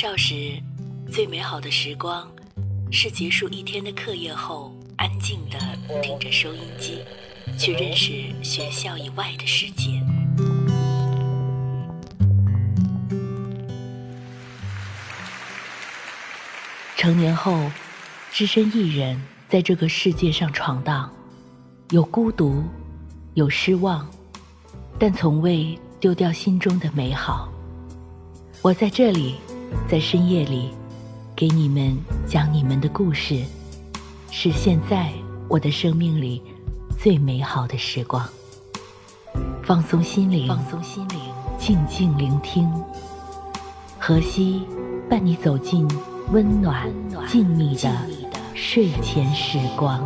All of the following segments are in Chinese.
少时，最美好的时光，是结束一天的课业后，安静的听着收音机，去认识学校以外的世界。成年后，只身一人在这个世界上闯荡，有孤独，有失望，但从未丢掉心中的美好。我在这里。在深夜里，给你们讲你们的故事，是现在我的生命里最美好的时光。放松心灵，放松心灵，静静聆听。荷西伴你走进温暖静谧的睡前时光。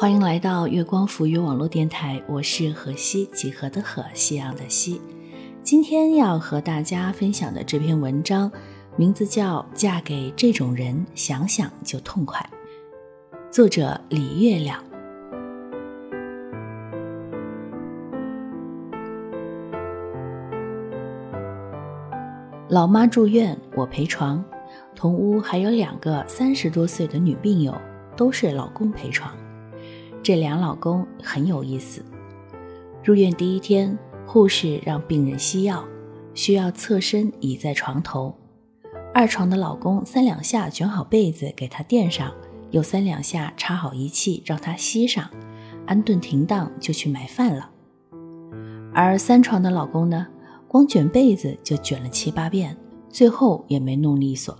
欢迎来到月光浮语网络电台，我是荷西，几何的何，夕阳的西。今天要和大家分享的这篇文章，名字叫《嫁给这种人，想想就痛快》，作者李月亮。老妈住院，我陪床，同屋还有两个三十多岁的女病友，都是老公陪床。这两老公很有意思。入院第一天，护士让病人吸药，需要侧身倚在床头。二床的老公三两下卷好被子给她垫上，又三两下插好仪器让她吸上，安顿停当就去买饭了。而三床的老公呢，光卷被子就卷了七八遍，最后也没弄利索，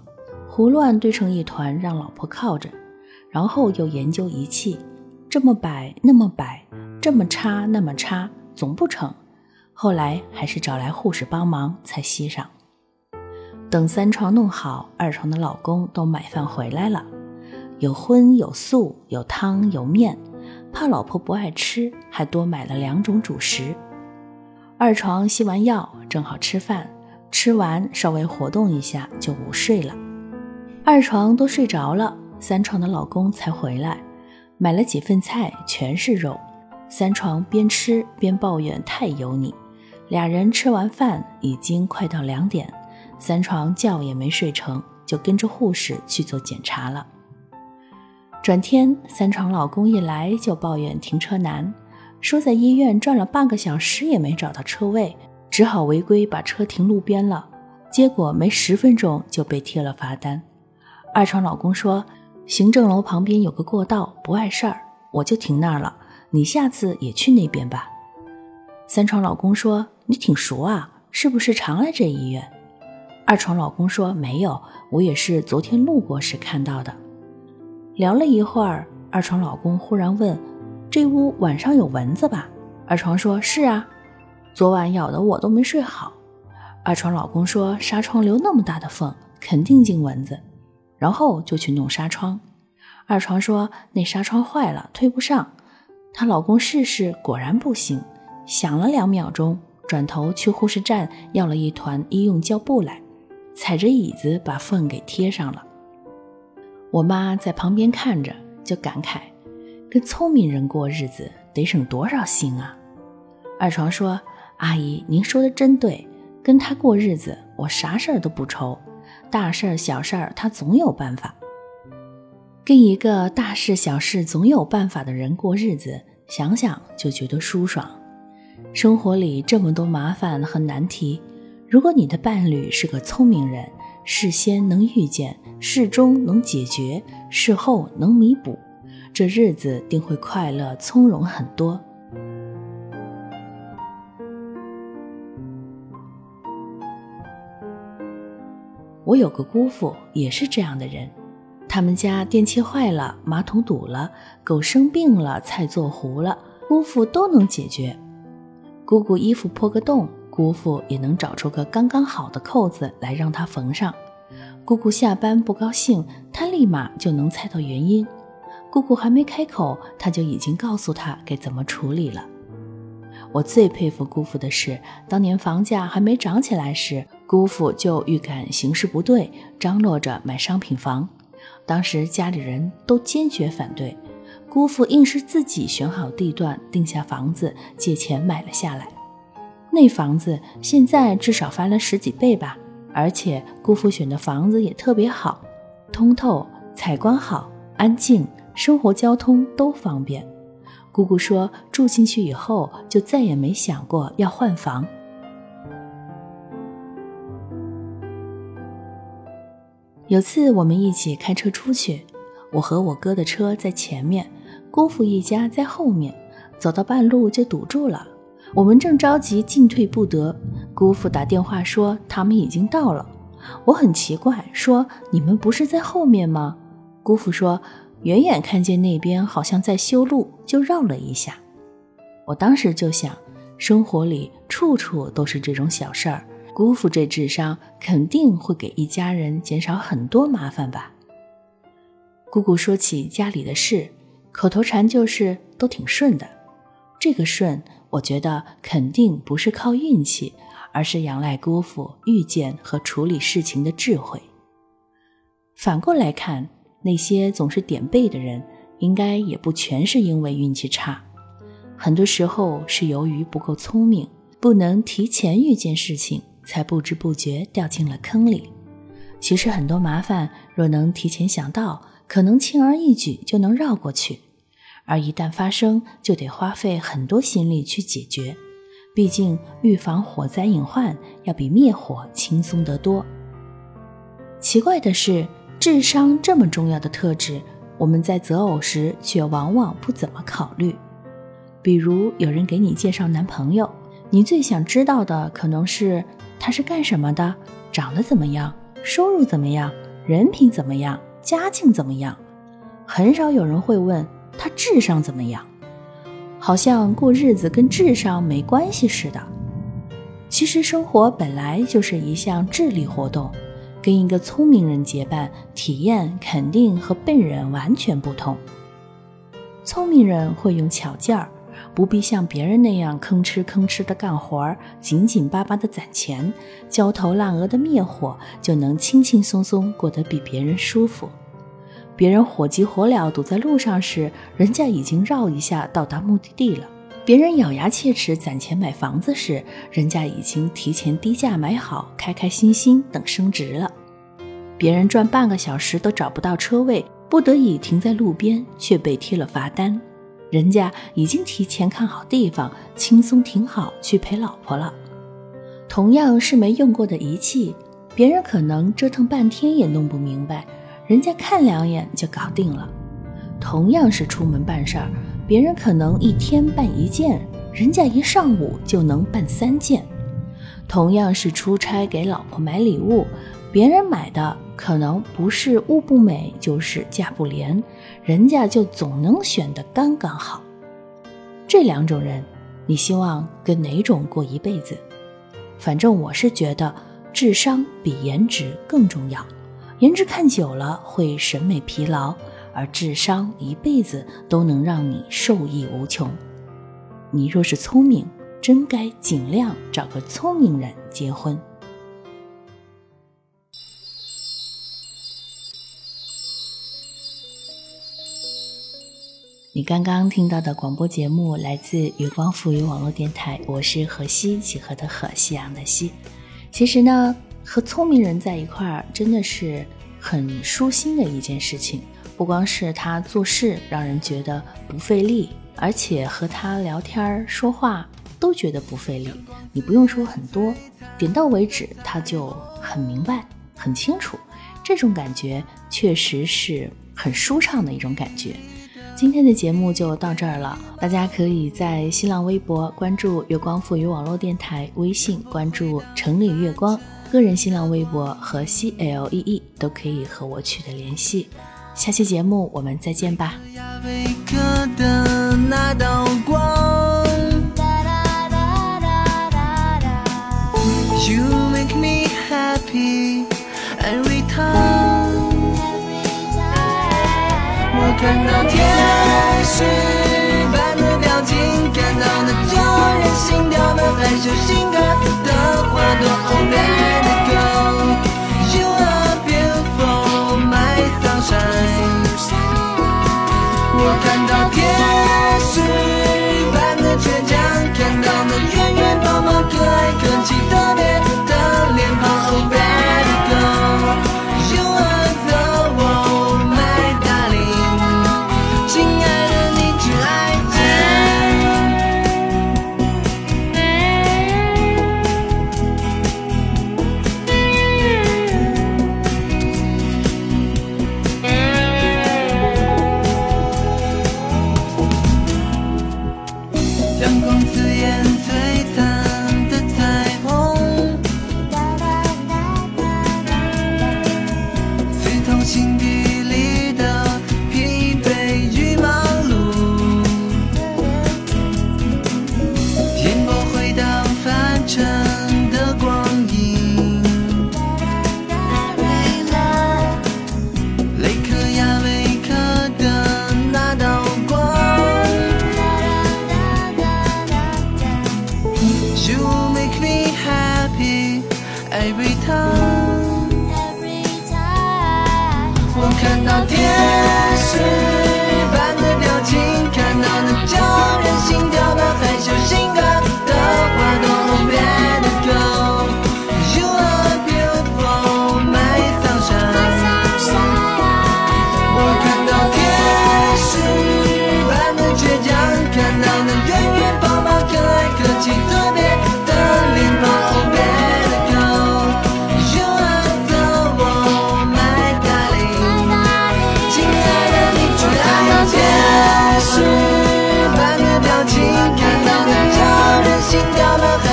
胡乱堆成一团让老婆靠着，然后又研究仪器。这么摆，那么摆，这么插，那么插，总不成。后来还是找来护士帮忙才吸上。等三床弄好，二床的老公都买饭回来了，有荤有素，有汤有面，怕老婆不爱吃，还多买了两种主食。二床吸完药，正好吃饭，吃完稍微活动一下就午睡了。二床都睡着了，三床的老公才回来。买了几份菜，全是肉。三床边吃边抱怨太油腻。俩人吃完饭已经快到两点，三床觉也没睡成，就跟着护士去做检查了。转天，三床老公一来就抱怨停车难，说在医院转了半个小时也没找到车位，只好违规把车停路边了。结果没十分钟就被贴了罚单。二床老公说。行政楼旁边有个过道，不碍事儿，我就停那儿了。你下次也去那边吧。三床老公说：“你挺熟啊，是不是常来这医院？”二床老公说：“没有，我也是昨天路过时看到的。”聊了一会儿，二床老公忽然问：“这屋晚上有蚊子吧？”二床说：“是啊，昨晚咬的我都没睡好。”二床老公说：“纱窗留那么大的缝，肯定进蚊子。”然后就去弄纱窗，二床说那纱窗坏了，推不上。她老公试试，果然不行。想了两秒钟，转头去护士站要了一团医用胶布来，踩着椅子把缝给贴上了。我妈在旁边看着，就感慨：跟聪明人过日子得省多少心啊！二床说：“阿姨，您说的真对，跟他过日子，我啥事儿都不愁。”大事儿、小事儿，他总有办法。跟一个大事小事总有办法的人过日子，想想就觉得舒爽。生活里这么多麻烦和难题，如果你的伴侣是个聪明人，事先能预见，事中能解决，事后能弥补，这日子定会快乐从容很多。我有个姑父，也是这样的人。他们家电器坏了，马桶堵了，狗生病了，菜做糊了，姑父都能解决。姑姑衣服破个洞，姑父也能找出个刚刚好的扣子来让他缝上。姑姑下班不高兴，他立马就能猜到原因。姑姑还没开口，他就已经告诉他该怎么处理了。我最佩服姑父的是，当年房价还没涨起来时，姑父就预感形势不对，张罗着买商品房。当时家里人都坚决反对，姑父硬是自己选好地段，定下房子，借钱买了下来。那房子现在至少翻了十几倍吧，而且姑父选的房子也特别好，通透，采光好，安静。生活交通都方便，姑姑说住进去以后就再也没想过要换房。有次我们一起开车出去，我和我哥的车在前面，姑父一家在后面，走到半路就堵住了。我们正着急进退不得，姑父打电话说他们已经到了。我很奇怪，说你们不是在后面吗？姑父说。远远看见那边好像在修路，就绕了一下。我当时就想，生活里处处都是这种小事儿，姑父这智商肯定会给一家人减少很多麻烦吧。姑姑说起家里的事，口头禅就是都挺顺的。这个顺，我觉得肯定不是靠运气，而是仰赖姑父遇见和处理事情的智慧。反过来看。那些总是点背的人，应该也不全是因为运气差，很多时候是由于不够聪明，不能提前预见事情，才不知不觉掉进了坑里。其实很多麻烦，若能提前想到，可能轻而易举就能绕过去；而一旦发生，就得花费很多心力去解决。毕竟预防火灾隐患，要比灭火轻松得多。奇怪的是。智商这么重要的特质，我们在择偶时却往往不怎么考虑。比如有人给你介绍男朋友，你最想知道的可能是他是干什么的，长得怎么样，收入怎么样，人品怎么样，家境怎么样。很少有人会问他智商怎么样，好像过日子跟智商没关系似的。其实生活本来就是一项智力活动。跟一个聪明人结伴，体验肯定和笨人完全不同。聪明人会用巧劲儿，不必像别人那样吭哧吭哧的干活儿，紧紧巴巴的攒钱，焦头烂额的灭火，就能轻轻松松过得比别人舒服。别人火急火燎堵在路上时，人家已经绕一下到达目的地了。别人咬牙切齿攒钱买房子时，人家已经提前低价买好，开开心心等升值了。别人转半个小时都找不到车位，不得已停在路边，却被贴了罚单。人家已经提前看好地方，轻松停好去陪老婆了。同样是没用过的仪器，别人可能折腾半天也弄不明白，人家看两眼就搞定了。同样是出门办事儿。别人可能一天办一件，人家一上午就能办三件。同样是出差给老婆买礼物，别人买的可能不是物不美，就是价不廉，人家就总能选得刚刚好。这两种人，你希望跟哪种过一辈子？反正我是觉得智商比颜值更重要，颜值看久了会审美疲劳。而智商一辈子都能让你受益无穷。你若是聪明，真该尽量找个聪明人结婚。你刚刚听到的广播节目来自月光赋予网络电台，我是何西，几何的何，夕阳的西。其实呢，和聪明人在一块儿，真的是很舒心的一件事情。不光是他做事让人觉得不费力，而且和他聊天说话都觉得不费力。你不用说很多，点到为止，他就很明白、很清楚。这种感觉确实是很舒畅的一种感觉。今天的节目就到这儿了，大家可以在新浪微博关注“月光赋予网络电台”，微信关注“城里月光”，个人新浪微博和 C L E E 都可以和我取得联系。下期节目我们再见吧。Let it go. You are beautiful, beautiful，my sunshine。我看到天使般的倔强，看到了圆圆饱满可爱可亲。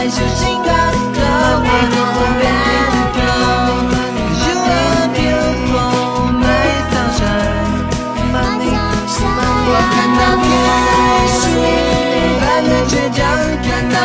小心的 you are beautiful my sunshine 我看到天使般的倔强看到